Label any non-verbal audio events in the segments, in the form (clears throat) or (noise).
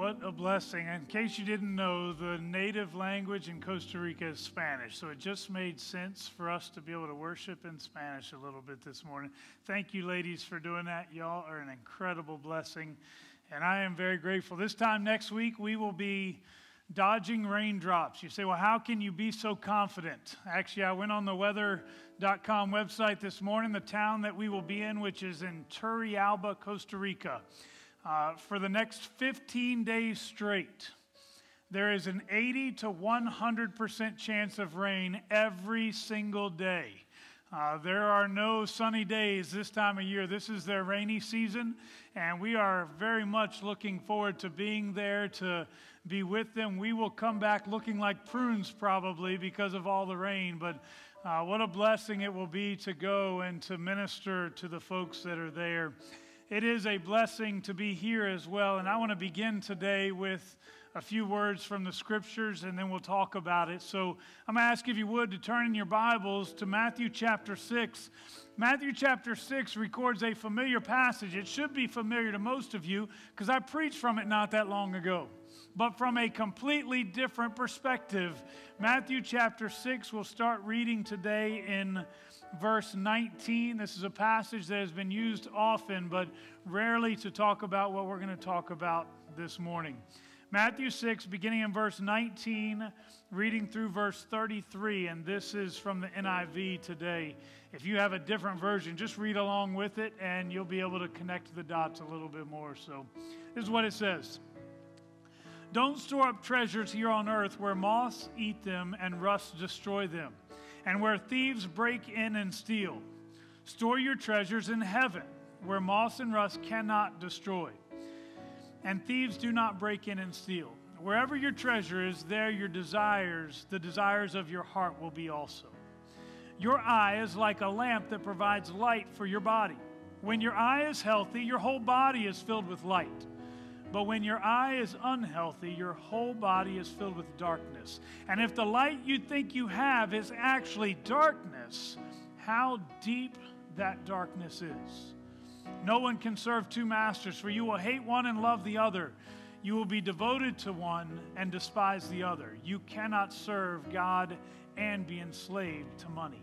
What a blessing. In case you didn't know, the native language in Costa Rica is Spanish. So it just made sense for us to be able to worship in Spanish a little bit this morning. Thank you, ladies, for doing that. Y'all are an incredible blessing. And I am very grateful. This time next week, we will be dodging raindrops. You say, well, how can you be so confident? Actually, I went on the weather.com website this morning, the town that we will be in, which is in Turrialba, Costa Rica uh, for the next 15 days straight. There is an 80 to 100% chance of rain every single day. Uh, there are no sunny days this time of year. This is their rainy season, and we are very much looking forward to being there to be with them. We will come back looking like prunes probably because of all the rain, but uh, what a blessing it will be to go and to minister to the folks that are there. It is a blessing to be here as well. And I want to begin today with a few words from the scriptures and then we'll talk about it. So I'm going to ask if you would to turn in your Bibles to Matthew chapter 6. Matthew chapter 6 records a familiar passage. It should be familiar to most of you because I preached from it not that long ago. But from a completely different perspective. Matthew chapter 6, we'll start reading today in verse 19. This is a passage that has been used often, but rarely to talk about what we're going to talk about this morning. Matthew 6, beginning in verse 19, reading through verse 33, and this is from the NIV today. If you have a different version, just read along with it and you'll be able to connect the dots a little bit more. So, this is what it says Don't store up treasures here on earth where moths eat them and rust destroy them and where thieves break in and steal. Store your treasures in heaven, where moss and rust cannot destroy, and thieves do not break in and steal. Wherever your treasure is, there your desires, the desires of your heart, will be also. Your eye is like a lamp that provides light for your body. When your eye is healthy, your whole body is filled with light. But when your eye is unhealthy, your whole body is filled with darkness. And if the light you think you have is actually darkness, how deep that darkness is. No one can serve two masters, for you will hate one and love the other. You will be devoted to one and despise the other. You cannot serve God and be enslaved to money.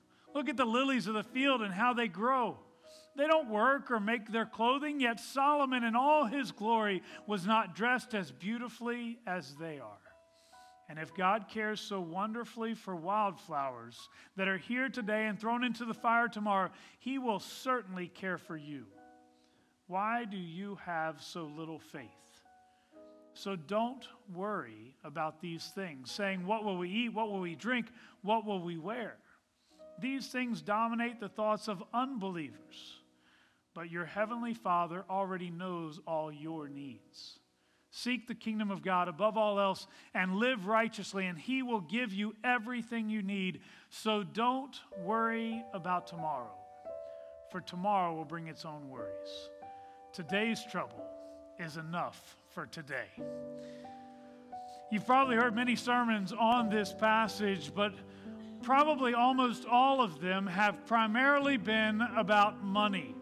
Look at the lilies of the field and how they grow. They don't work or make their clothing, yet Solomon in all his glory was not dressed as beautifully as they are. And if God cares so wonderfully for wildflowers that are here today and thrown into the fire tomorrow, he will certainly care for you. Why do you have so little faith? So don't worry about these things, saying, What will we eat? What will we drink? What will we wear? These things dominate the thoughts of unbelievers, but your heavenly Father already knows all your needs. Seek the kingdom of God above all else and live righteously, and He will give you everything you need. So don't worry about tomorrow, for tomorrow will bring its own worries. Today's trouble is enough for today. You've probably heard many sermons on this passage, but probably almost all of them have primarily been about money.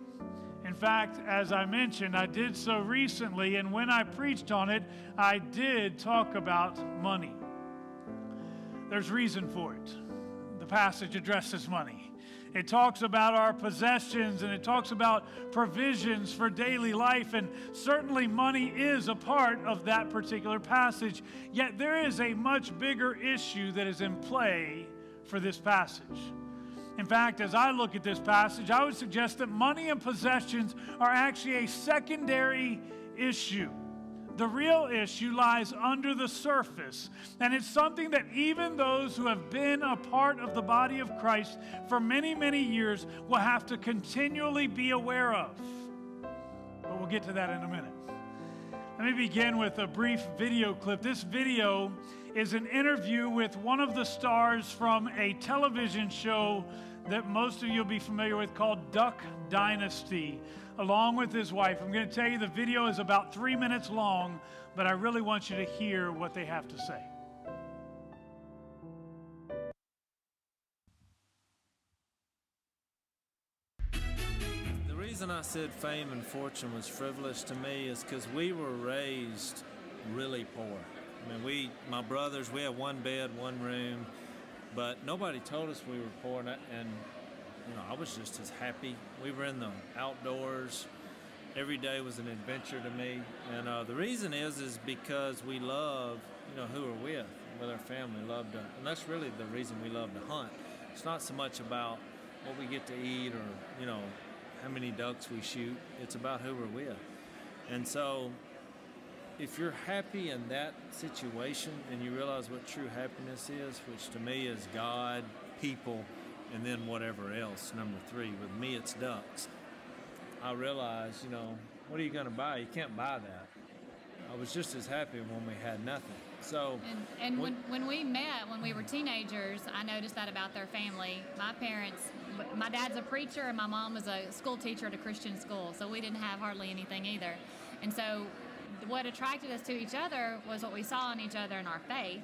In fact, as I mentioned, I did so recently, and when I preached on it, I did talk about money. There's reason for it. The passage addresses money. It talks about our possessions and it talks about provisions for daily life, and certainly money is a part of that particular passage. Yet there is a much bigger issue that is in play for this passage. In fact, as I look at this passage, I would suggest that money and possessions are actually a secondary issue. The real issue lies under the surface, and it's something that even those who have been a part of the body of Christ for many, many years will have to continually be aware of. But we'll get to that in a minute. Let me begin with a brief video clip. This video is an interview with one of the stars from a television show that most of you will be familiar with called Duck Dynasty, along with his wife. I'm going to tell you the video is about three minutes long, but I really want you to hear what they have to say. The reason I said fame and fortune was frivolous to me is because we were raised really poor. I mean, we, my brothers, we had one bed, one room, but nobody told us we were poor. And, and you know, I was just as happy. We were in the outdoors. Every day was an adventure to me. And uh, the reason is, is because we love, you know, who we're with, with our family. Love to, and that's really the reason we love to hunt. It's not so much about what we get to eat or, you know, how many ducks we shoot. It's about who we're with. And so, if you're happy in that situation and you realize what true happiness is, which to me is God, people, and then whatever else, number three, with me it's ducks. I realize, you know, what are you going to buy? You can't buy that. I was just as happy when we had nothing. So, and, and when, when we met, when we were teenagers, I noticed that about their family. My parents, my dad's a preacher, and my mom was a school teacher at a Christian school, so we didn't have hardly anything either. And so, what attracted us to each other was what we saw in each other in our faith.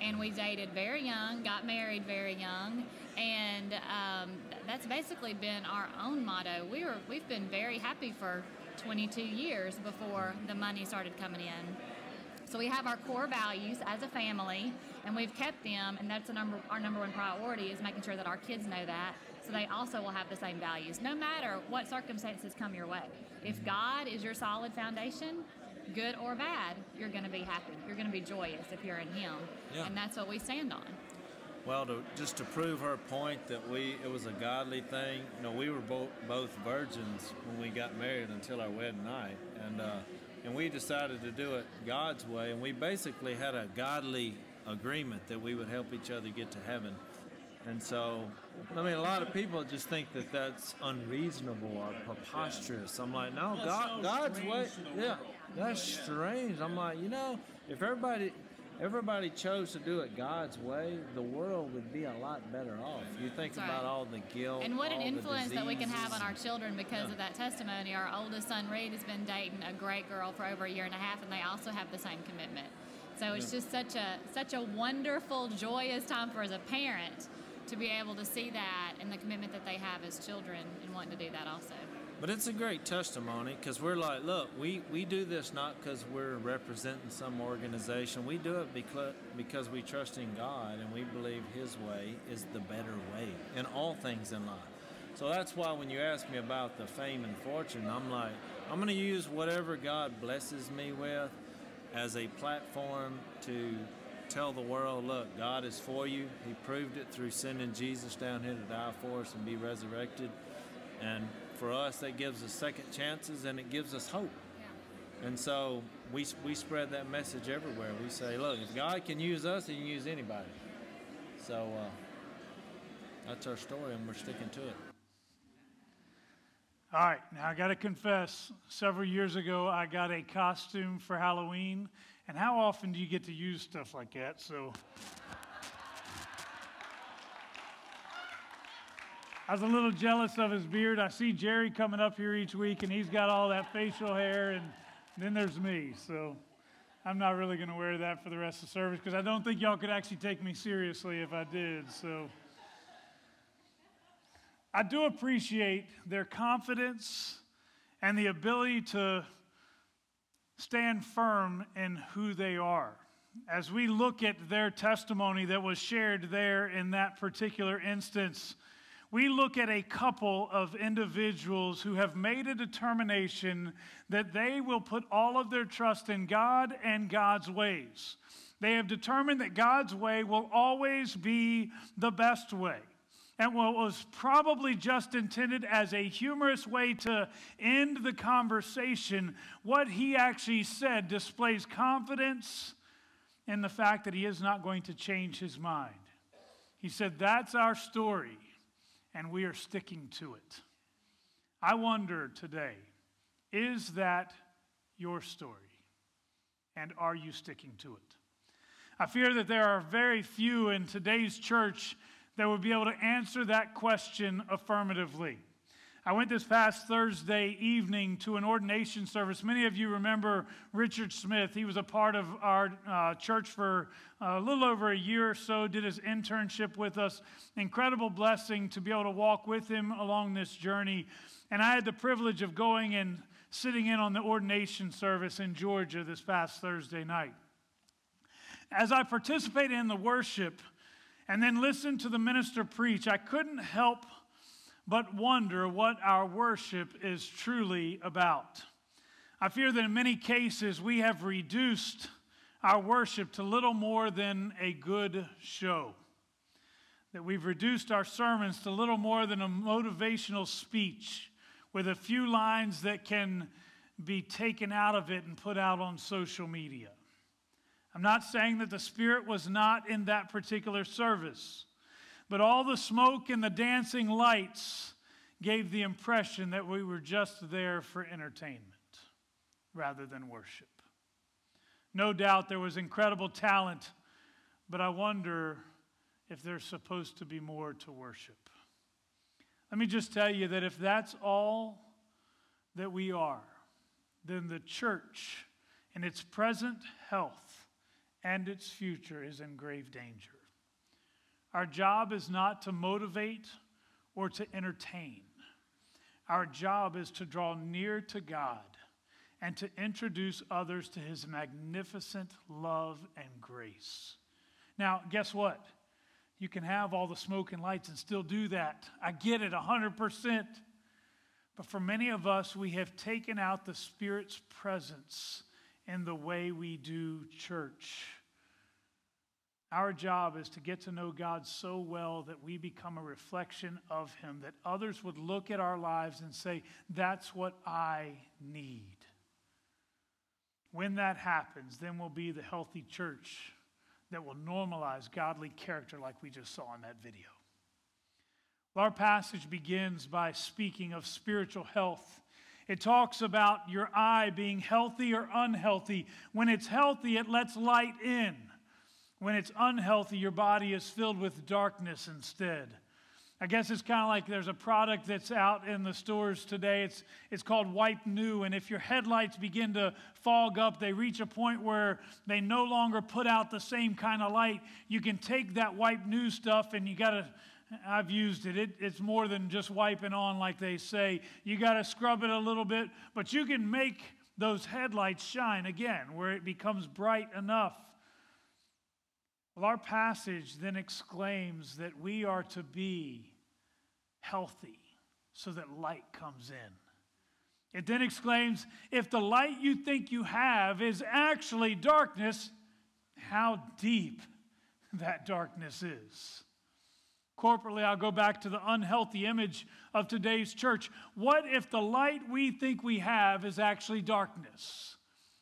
And we dated very young, got married very young, and um, that's basically been our own motto. We were we've been very happy for 22 years before the money started coming in. So we have our core values as a family, and we've kept them, and that's number, our number one priority is making sure that our kids know that, so they also will have the same values, no matter what circumstances come your way. If God is your solid foundation, good or bad, you're going to be happy. You're going to be joyous if you're in Him, yeah. and that's what we stand on. Well, to, just to prove her point that we it was a godly thing, you know, we were both both virgins when we got married until our wedding night, and uh, and we decided to do it God's way, and we basically had a godly agreement that we would help each other get to heaven. And so, I mean, a lot of people just think that that's unreasonable or preposterous. I'm like, no, God, God's way, yeah, that's strange. I'm like, you know, if everybody everybody chose to do it God's way, the world would be a lot better off. You think That's about all the guilt and what an influence that we can have on our children because yeah. of that testimony. Our oldest son Reed has been dating a great girl for over a year and a half, and they also have the same commitment. So it's yeah. just such a such a wonderful, joyous time for as a parent to be able to see that and the commitment that they have as children and wanting to do that also. But it's a great testimony because we're like, look, we, we do this not because we're representing some organization. We do it because, because we trust in God and we believe His way is the better way in all things in life. So that's why when you ask me about the fame and fortune, I'm like, I'm going to use whatever God blesses me with as a platform to tell the world, look, God is for you. He proved it through sending Jesus down here to die for us and be resurrected. And for us, that gives us second chances and it gives us hope. Yeah. And so we, we spread that message everywhere. We say, look, if God can use us, He can use anybody. So uh, that's our story, and we're sticking to it. All right, now I got to confess, several years ago I got a costume for Halloween. And how often do you get to use stuff like that? So I was a little jealous of his beard. I see Jerry coming up here each week, and he's got all that facial hair, and then there's me. So I'm not really going to wear that for the rest of the service because I don't think y'all could actually take me seriously if I did. So I do appreciate their confidence and the ability to stand firm in who they are. As we look at their testimony that was shared there in that particular instance, we look at a couple of individuals who have made a determination that they will put all of their trust in God and God's ways. They have determined that God's way will always be the best way. And what was probably just intended as a humorous way to end the conversation, what he actually said displays confidence in the fact that he is not going to change his mind. He said, That's our story and we are sticking to it. I wonder today is that your story? And are you sticking to it? I fear that there are very few in today's church that would be able to answer that question affirmatively. I went this past Thursday evening to an ordination service. Many of you remember Richard Smith. He was a part of our uh, church for a little over a year or so, did his internship with us. Incredible blessing to be able to walk with him along this journey. And I had the privilege of going and sitting in on the ordination service in Georgia this past Thursday night. As I participated in the worship and then listen to the minister preach, I couldn't help but wonder what our worship is truly about. I fear that in many cases we have reduced our worship to little more than a good show. That we've reduced our sermons to little more than a motivational speech with a few lines that can be taken out of it and put out on social media. I'm not saying that the Spirit was not in that particular service. But all the smoke and the dancing lights gave the impression that we were just there for entertainment rather than worship. No doubt there was incredible talent, but I wonder if there's supposed to be more to worship. Let me just tell you that if that's all that we are, then the church in its present health and its future is in grave danger. Our job is not to motivate or to entertain. Our job is to draw near to God and to introduce others to his magnificent love and grace. Now, guess what? You can have all the smoke and lights and still do that. I get it 100%. But for many of us, we have taken out the Spirit's presence in the way we do church. Our job is to get to know God so well that we become a reflection of Him, that others would look at our lives and say, That's what I need. When that happens, then we'll be the healthy church that will normalize godly character like we just saw in that video. Well, our passage begins by speaking of spiritual health. It talks about your eye being healthy or unhealthy. When it's healthy, it lets light in. When it's unhealthy, your body is filled with darkness instead. I guess it's kind of like there's a product that's out in the stores today. It's, it's called Wipe New. And if your headlights begin to fog up, they reach a point where they no longer put out the same kind of light. You can take that Wipe New stuff and you got to, I've used it. it. It's more than just wiping on, like they say. You got to scrub it a little bit, but you can make those headlights shine again where it becomes bright enough well, our passage then exclaims that we are to be healthy so that light comes in. It then exclaims if the light you think you have is actually darkness, how deep (laughs) that darkness is. Corporately, I'll go back to the unhealthy image of today's church. What if the light we think we have is actually darkness?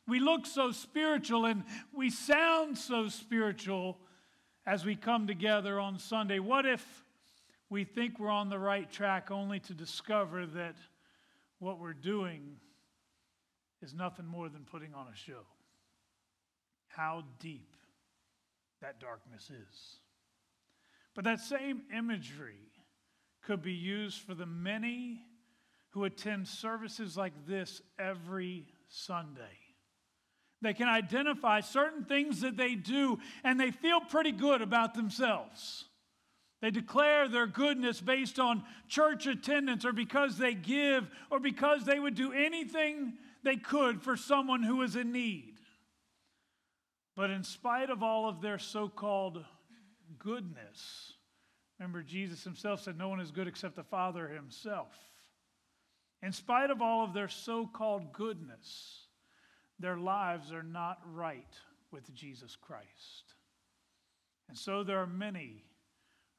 We look so spiritual and we sound so spiritual as we come together on Sunday. What if we think we're on the right track only to discover that what we're doing is nothing more than putting on a show? How deep that darkness is. But that same imagery could be used for the many who attend services like this every Sunday. They can identify certain things that they do, and they feel pretty good about themselves. They declare their goodness based on church attendance or because they give or because they would do anything they could for someone who is in need. But in spite of all of their so called goodness, remember, Jesus himself said, No one is good except the Father himself. In spite of all of their so called goodness, their lives are not right with Jesus Christ. And so there are many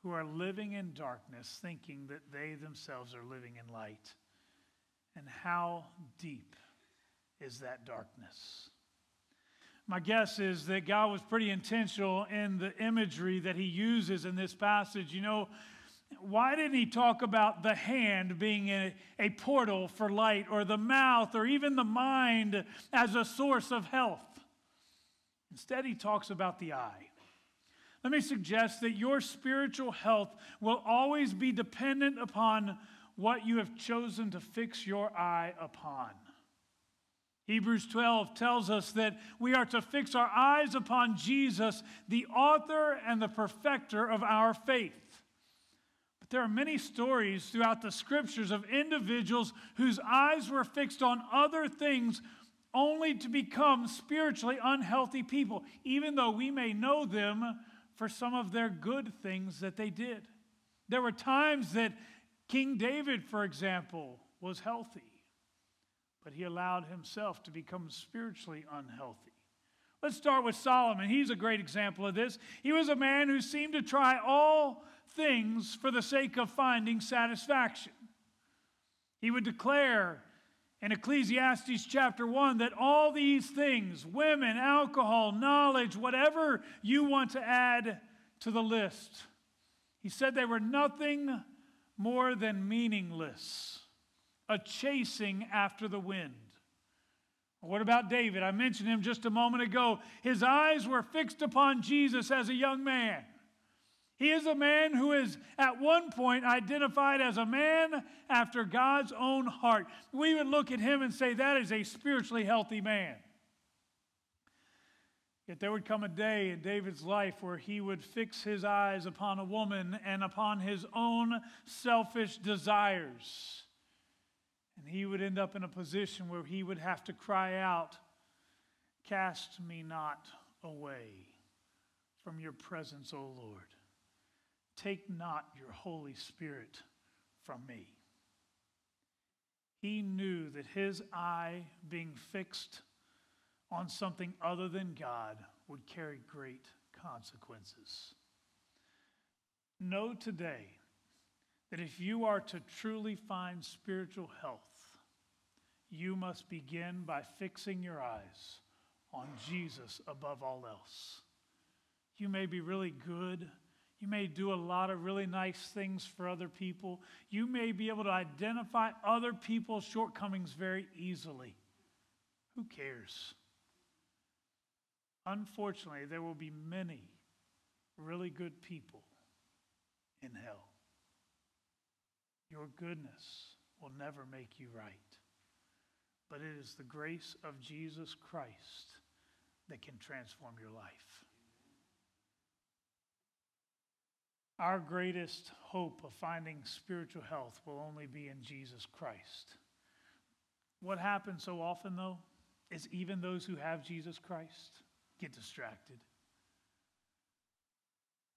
who are living in darkness, thinking that they themselves are living in light. And how deep is that darkness? My guess is that God was pretty intentional in the imagery that he uses in this passage. You know, why didn't he talk about the hand being a, a portal for light, or the mouth, or even the mind as a source of health? Instead, he talks about the eye. Let me suggest that your spiritual health will always be dependent upon what you have chosen to fix your eye upon. Hebrews 12 tells us that we are to fix our eyes upon Jesus, the author and the perfecter of our faith. But there are many stories throughout the scriptures of individuals whose eyes were fixed on other things only to become spiritually unhealthy people, even though we may know them for some of their good things that they did. There were times that King David, for example, was healthy, but he allowed himself to become spiritually unhealthy. Let's start with Solomon. He's a great example of this. He was a man who seemed to try all things for the sake of finding satisfaction. He would declare in Ecclesiastes chapter 1 that all these things women, alcohol, knowledge, whatever you want to add to the list he said they were nothing more than meaningless, a chasing after the wind. What about David? I mentioned him just a moment ago. His eyes were fixed upon Jesus as a young man. He is a man who is at one point identified as a man after God's own heart. We would look at him and say that is a spiritually healthy man. Yet there would come a day in David's life where he would fix his eyes upon a woman and upon his own selfish desires. And he would end up in a position where he would have to cry out, Cast me not away from your presence, O Lord. Take not your Holy Spirit from me. He knew that his eye being fixed on something other than God would carry great consequences. Know today that if you are to truly find spiritual health, you must begin by fixing your eyes on Jesus above all else. You may be really good you may do a lot of really nice things for other people. You may be able to identify other people's shortcomings very easily. Who cares? Unfortunately, there will be many really good people in hell. Your goodness will never make you right. But it is the grace of Jesus Christ that can transform your life. Our greatest hope of finding spiritual health will only be in Jesus Christ. What happens so often, though, is even those who have Jesus Christ get distracted.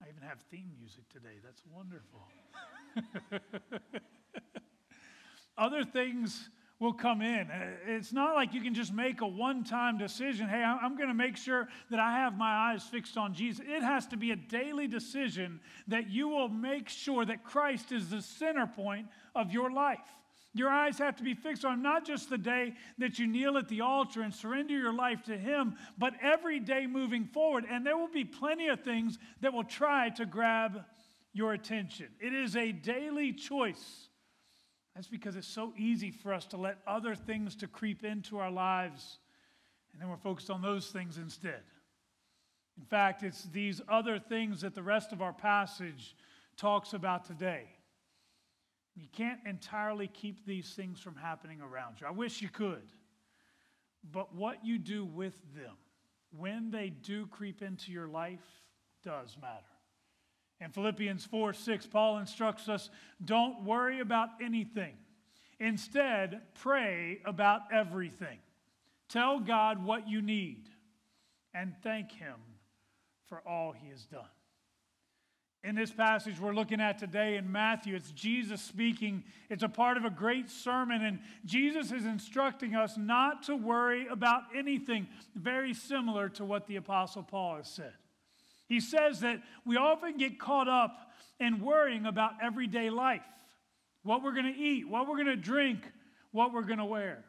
I even have theme music today. That's wonderful. (laughs) Other things will come in. Uh, it's not like you can just make a one time decision. Hey, I'm going to make sure that I have my eyes fixed on Jesus. It has to be a daily decision that you will make sure that Christ is the center point of your life. Your eyes have to be fixed on not just the day that you kneel at the altar and surrender your life to Him, but every day moving forward. And there will be plenty of things that will try to grab your attention. It is a daily choice that's because it's so easy for us to let other things to creep into our lives, and then we're focused on those things instead. In fact, it's these other things that the rest of our passage talks about today. You can't entirely keep these things from happening around you. I wish you could. But what you do with them, when they do creep into your life, does matter. In Philippians 4 6, Paul instructs us don't worry about anything. Instead, pray about everything. Tell God what you need and thank Him for all He has done. In this passage we're looking at today in Matthew, it's Jesus speaking. It's a part of a great sermon, and Jesus is instructing us not to worry about anything, very similar to what the Apostle Paul has said. He says that we often get caught up in worrying about everyday life what we're going to eat, what we're going to drink, what we're going to wear.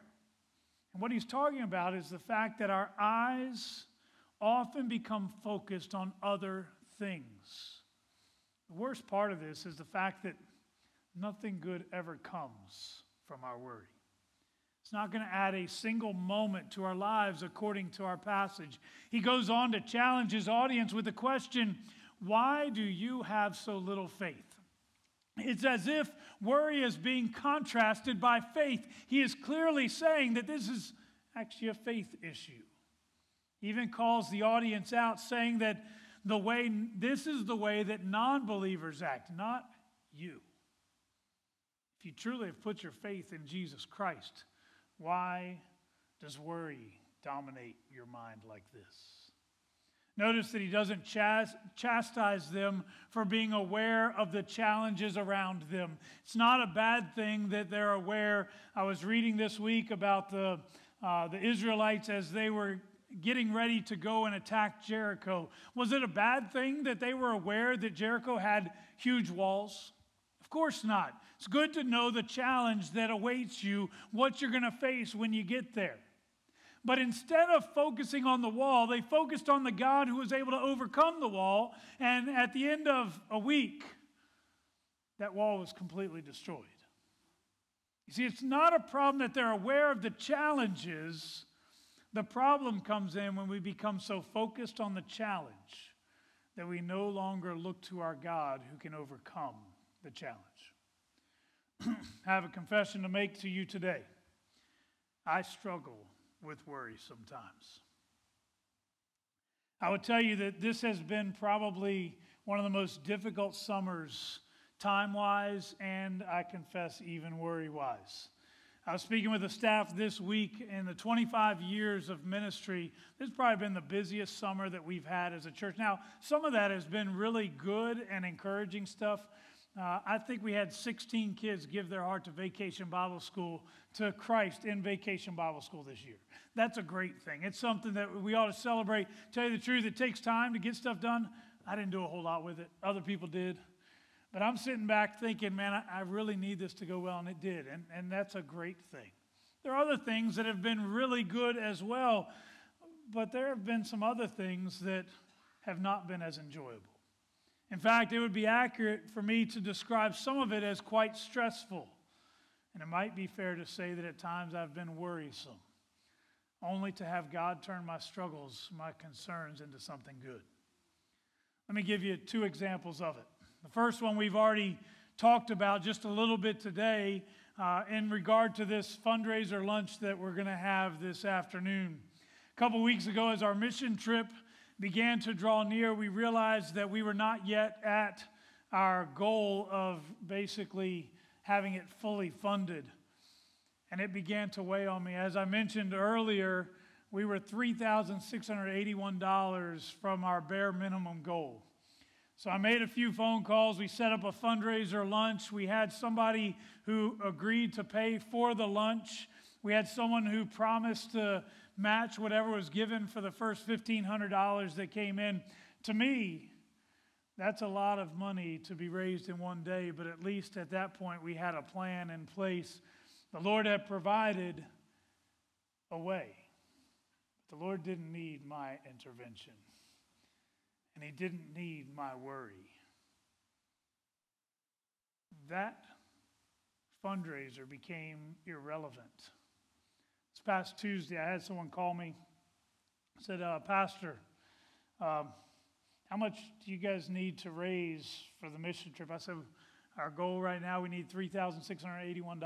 And what he's talking about is the fact that our eyes often become focused on other things. The worst part of this is the fact that nothing good ever comes from our worry. It's not going to add a single moment to our lives according to our passage. He goes on to challenge his audience with the question Why do you have so little faith? It's as if worry is being contrasted by faith. He is clearly saying that this is actually a faith issue. He even calls the audience out, saying that the way this is the way that non-believers act, not you. If you truly have put your faith in Jesus Christ, why does worry dominate your mind like this? Notice that he doesn't chastise them for being aware of the challenges around them. It's not a bad thing that they're aware. I was reading this week about the, uh, the Israelites as they were getting ready to go and attack Jericho. Was it a bad thing that they were aware that Jericho had huge walls? Of course not. It's good to know the challenge that awaits you, what you're going to face when you get there. But instead of focusing on the wall, they focused on the God who was able to overcome the wall. And at the end of a week, that wall was completely destroyed. You see, it's not a problem that they're aware of the challenges. The problem comes in when we become so focused on the challenge that we no longer look to our God who can overcome the challenge. (clears throat) Have a confession to make to you today. I struggle with worry sometimes. I would tell you that this has been probably one of the most difficult summers, time wise, and I confess, even worry wise. I was speaking with the staff this week. In the 25 years of ministry, this has probably been the busiest summer that we've had as a church. Now, some of that has been really good and encouraging stuff. Uh, I think we had 16 kids give their heart to Vacation Bible School, to Christ in Vacation Bible School this year. That's a great thing. It's something that we ought to celebrate. Tell you the truth, it takes time to get stuff done. I didn't do a whole lot with it, other people did. But I'm sitting back thinking, man, I, I really need this to go well, and it did. And, and that's a great thing. There are other things that have been really good as well, but there have been some other things that have not been as enjoyable. In fact, it would be accurate for me to describe some of it as quite stressful. And it might be fair to say that at times I've been worrisome, only to have God turn my struggles, my concerns into something good. Let me give you two examples of it. The first one we've already talked about just a little bit today uh, in regard to this fundraiser lunch that we're going to have this afternoon. A couple weeks ago, as our mission trip began to draw near, we realized that we were not yet at our goal of basically having it fully funded. And it began to weigh on me. As I mentioned earlier, we were $3,681 from our bare minimum goal. So I made a few phone calls. We set up a fundraiser lunch. We had somebody who agreed to pay for the lunch. We had someone who promised to match whatever was given for the first $1,500 that came in. To me, that's a lot of money to be raised in one day, but at least at that point we had a plan in place. The Lord had provided a way. The Lord didn't need my intervention, and He didn't need my worry. That fundraiser became irrelevant past Tuesday, I had someone call me, said, uh, Pastor, um, how much do you guys need to raise for the mission trip? I said, Our goal right now, we need $3,681.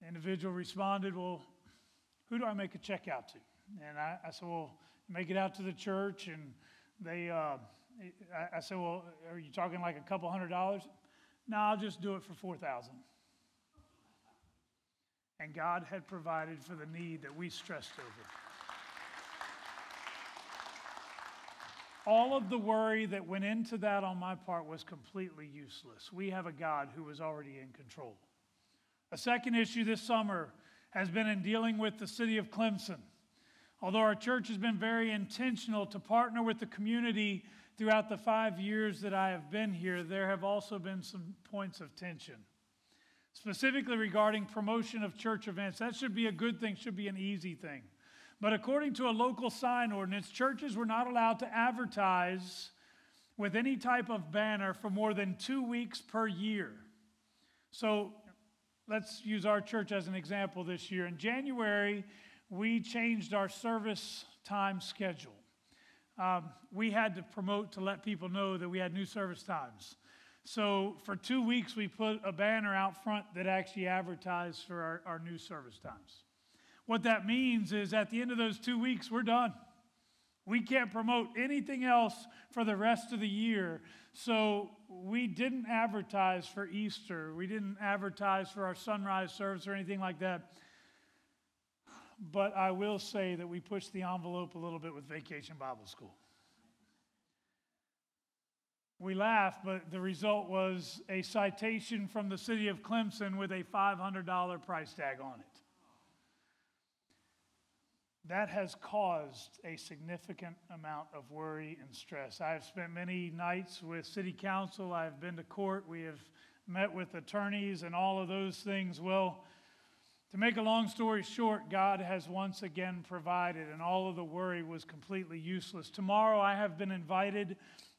The individual responded, Well, who do I make a check out to? And I, I said, Well, make it out to the church. And they, uh, I, I said, Well, are you talking like a couple hundred dollars? No, I'll just do it for 4000 and God had provided for the need that we stressed over. All of the worry that went into that on my part was completely useless. We have a God who was already in control. A second issue this summer has been in dealing with the city of Clemson. Although our church has been very intentional to partner with the community throughout the five years that I have been here, there have also been some points of tension specifically regarding promotion of church events. That should be a good thing, should be an easy thing. But according to a local sign ordinance, churches were not allowed to advertise with any type of banner for more than two weeks per year. So let's use our church as an example this year. In January, we changed our service time schedule. Um, we had to promote to let people know that we had new service times. So for two weeks, we put a banner out front that actually advertised for our, our new service times. What that means is at the end of those two weeks, we're done. We can't promote anything else for the rest of the year. So we didn't advertise for Easter. We didn't advertise for our sunrise service or anything like that. But I will say that we pushed the envelope a little bit with Vacation Bible School. We laugh, but the result was a citation from the city of Clemson with a $500 price tag on it. That has caused a significant amount of worry and stress. I have spent many nights with city council. I have been to court. We have met with attorneys and all of those things. Well, to make a long story short, God has once again provided, and all of the worry was completely useless. Tomorrow, I have been invited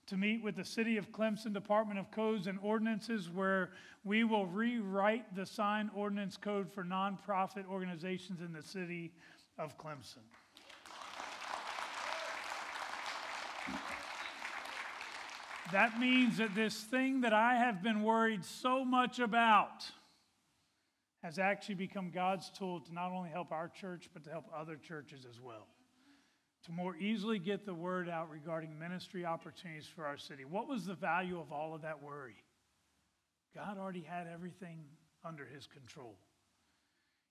to meet with the City of Clemson Department of Codes and Ordinances, where we will rewrite the sign ordinance code for nonprofit organizations in the city of Clemson. That means that this thing that I have been worried so much about has actually become God's tool to not only help our church, but to help other churches as well. To more easily get the word out regarding ministry opportunities for our city. What was the value of all of that worry? God already had everything under his control.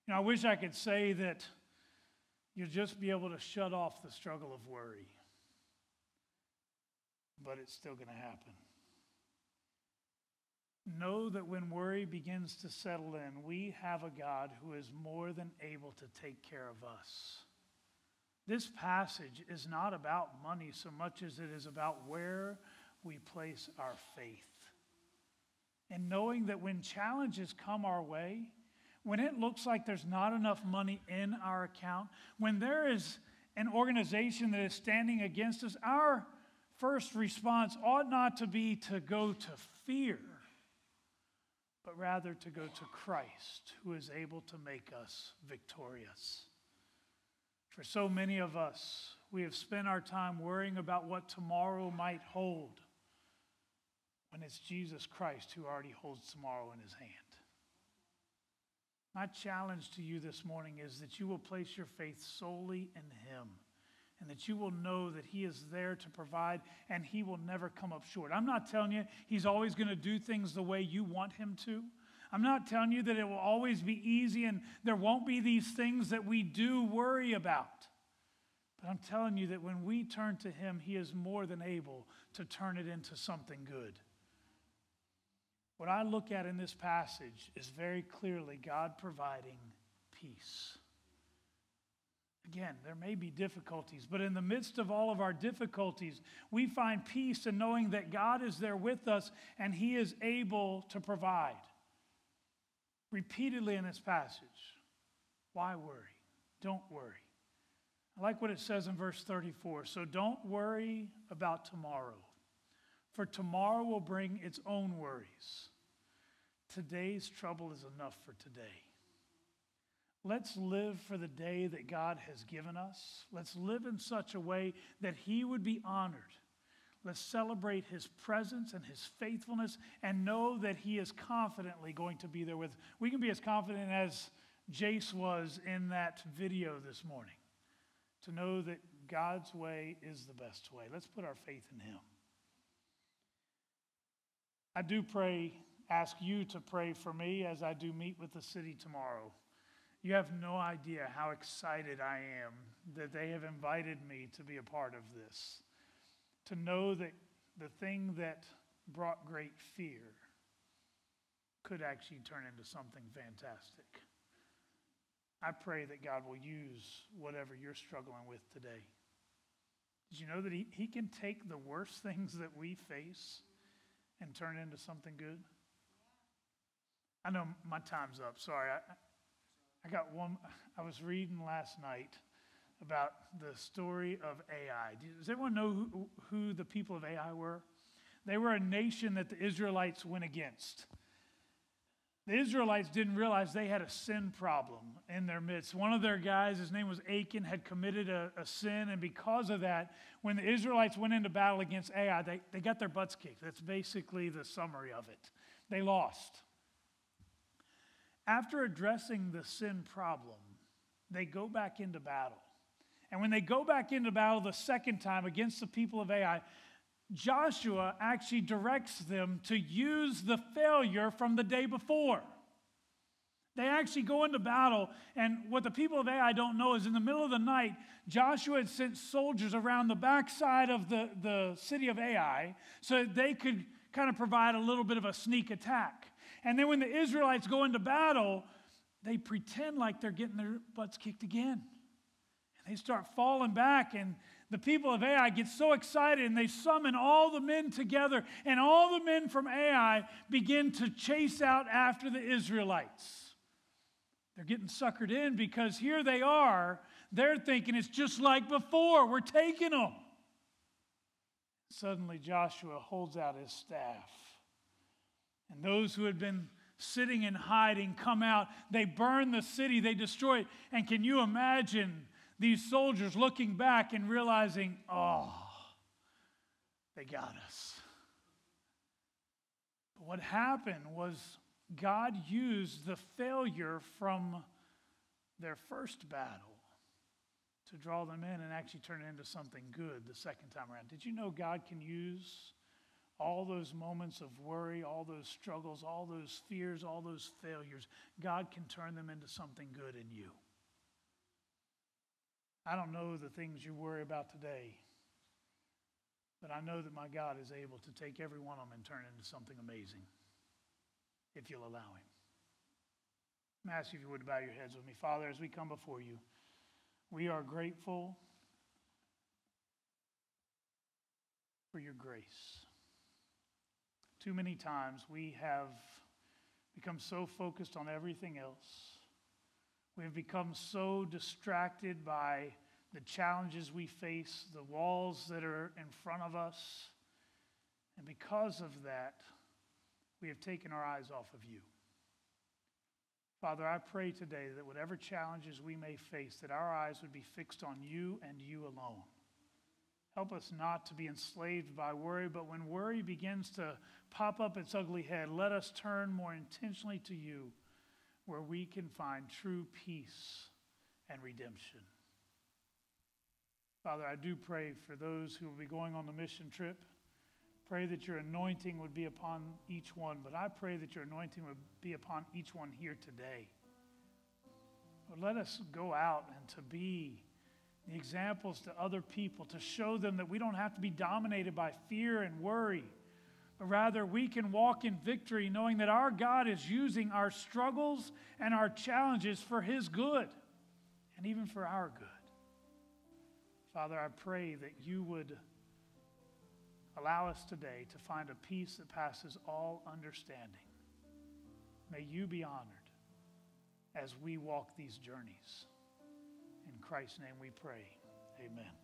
You know, I wish I could say that you'll just be able to shut off the struggle of worry, but it's still going to happen. Know that when worry begins to settle in, we have a God who is more than able to take care of us. This passage is not about money so much as it is about where we place our faith. And knowing that when challenges come our way, when it looks like there's not enough money in our account, when there is an organization that is standing against us, our first response ought not to be to go to fear but rather to go to Christ, who is able to make us victorious. For so many of us, we have spent our time worrying about what tomorrow might hold when it's Jesus Christ who already holds tomorrow in his hand. My challenge to you this morning is that you will place your faith solely in him and that you will know that He is there to provide and He will never come up short. I'm not telling you He's always going to do things the way you want Him to. I'm not telling you that it will always be easy and there won't be these things that we do worry about. But I'm telling you that when we turn to Him, He is more than able to turn it into something good. What I look at in this passage is very clearly God providing peace. Again, there may be difficulties, but in the midst of all of our difficulties, we find peace in knowing that God is there with us and He is able to provide. Repeatedly in this passage, why worry? Don't worry. I like what it says in verse 34. So don't worry about tomorrow, for tomorrow will bring its own worries. Today's trouble is enough for today. Let's live for the day that God has given us. Let's live in such a way that He would be honored. Let's celebrate His presence and His faithfulness and know that He is confidently going to be there with. We can be as confident as Jase was in that video this morning to know that God's way is the best way. Let's put our faith in Him. I do pray, ask you to pray for me as I do meet with the city tomorrow. You have no idea how excited I am that they have invited me to be a part of this. To know that the thing that brought great fear could actually turn into something fantastic. I pray that God will use whatever you're struggling with today. Did you know that He, he can take the worst things that we face and turn into something good? I know my time's up. Sorry. I, I got one, I was reading last night about the story of Ai. Does everyone know who, who the people of Ai were? They were a nation that the Israelites went against. The Israelites didn't realize they had a sin problem in their midst. One of their guys, his name was Achan, had committed a, a sin, and because of that, when the Israelites went into battle against Ai, they, they got their butts kicked. That's basically the summary of it. They lost. After addressing the sin problem, they go back into battle. And when they go back into battle the second time against the people of Ai, Joshua actually directs them to use the failure from the day before. They actually go into battle, and what the people of Ai don't know is in the middle of the night, Joshua had sent soldiers around the backside of the, the city of Ai so that they could kind of provide a little bit of a sneak attack. And then when the Israelites go into battle, they pretend like they're getting their butts kicked again. They start falling back, and the people of Ai get so excited and they summon all the men together, and all the men from Ai begin to chase out after the Israelites. They're getting suckered in because here they are. They're thinking it's just like before. We're taking them. Suddenly, Joshua holds out his staff. And those who had been sitting and hiding come out. They burn the city, they destroy it. And can you imagine these soldiers looking back and realizing, oh, they got us. But what happened was God used the failure from their first battle to draw them in and actually turn it into something good the second time around. Did you know God can use all those moments of worry, all those struggles, all those fears, all those failures? God can turn them into something good in you. I don't know the things you worry about today, but I know that my God is able to take every one of them and turn into something amazing if you'll allow Him. I'm asking if you would bow your heads with me. Father, as we come before you, we are grateful for your grace. Too many times we have become so focused on everything else We've become so distracted by the challenges we face, the walls that are in front of us. And because of that, we have taken our eyes off of you. Father, I pray today that whatever challenges we may face, that our eyes would be fixed on you and you alone. Help us not to be enslaved by worry, but when worry begins to pop up its ugly head, let us turn more intentionally to you where we can find true peace and redemption. Father, I do pray for those who will be going on the mission trip. Pray that your anointing would be upon each one, but I pray that your anointing would be upon each one here today. Lord, let us go out and to be the examples to other people, to show them that we don't have to be dominated by fear and worry but rather we can walk in victory knowing that our God is using our struggles and our challenges for His good and even for our good. Father, I pray that you would allow us today to find a peace that passes all understanding. May you be honored as we walk these journeys. In Christ's name we pray. Amen.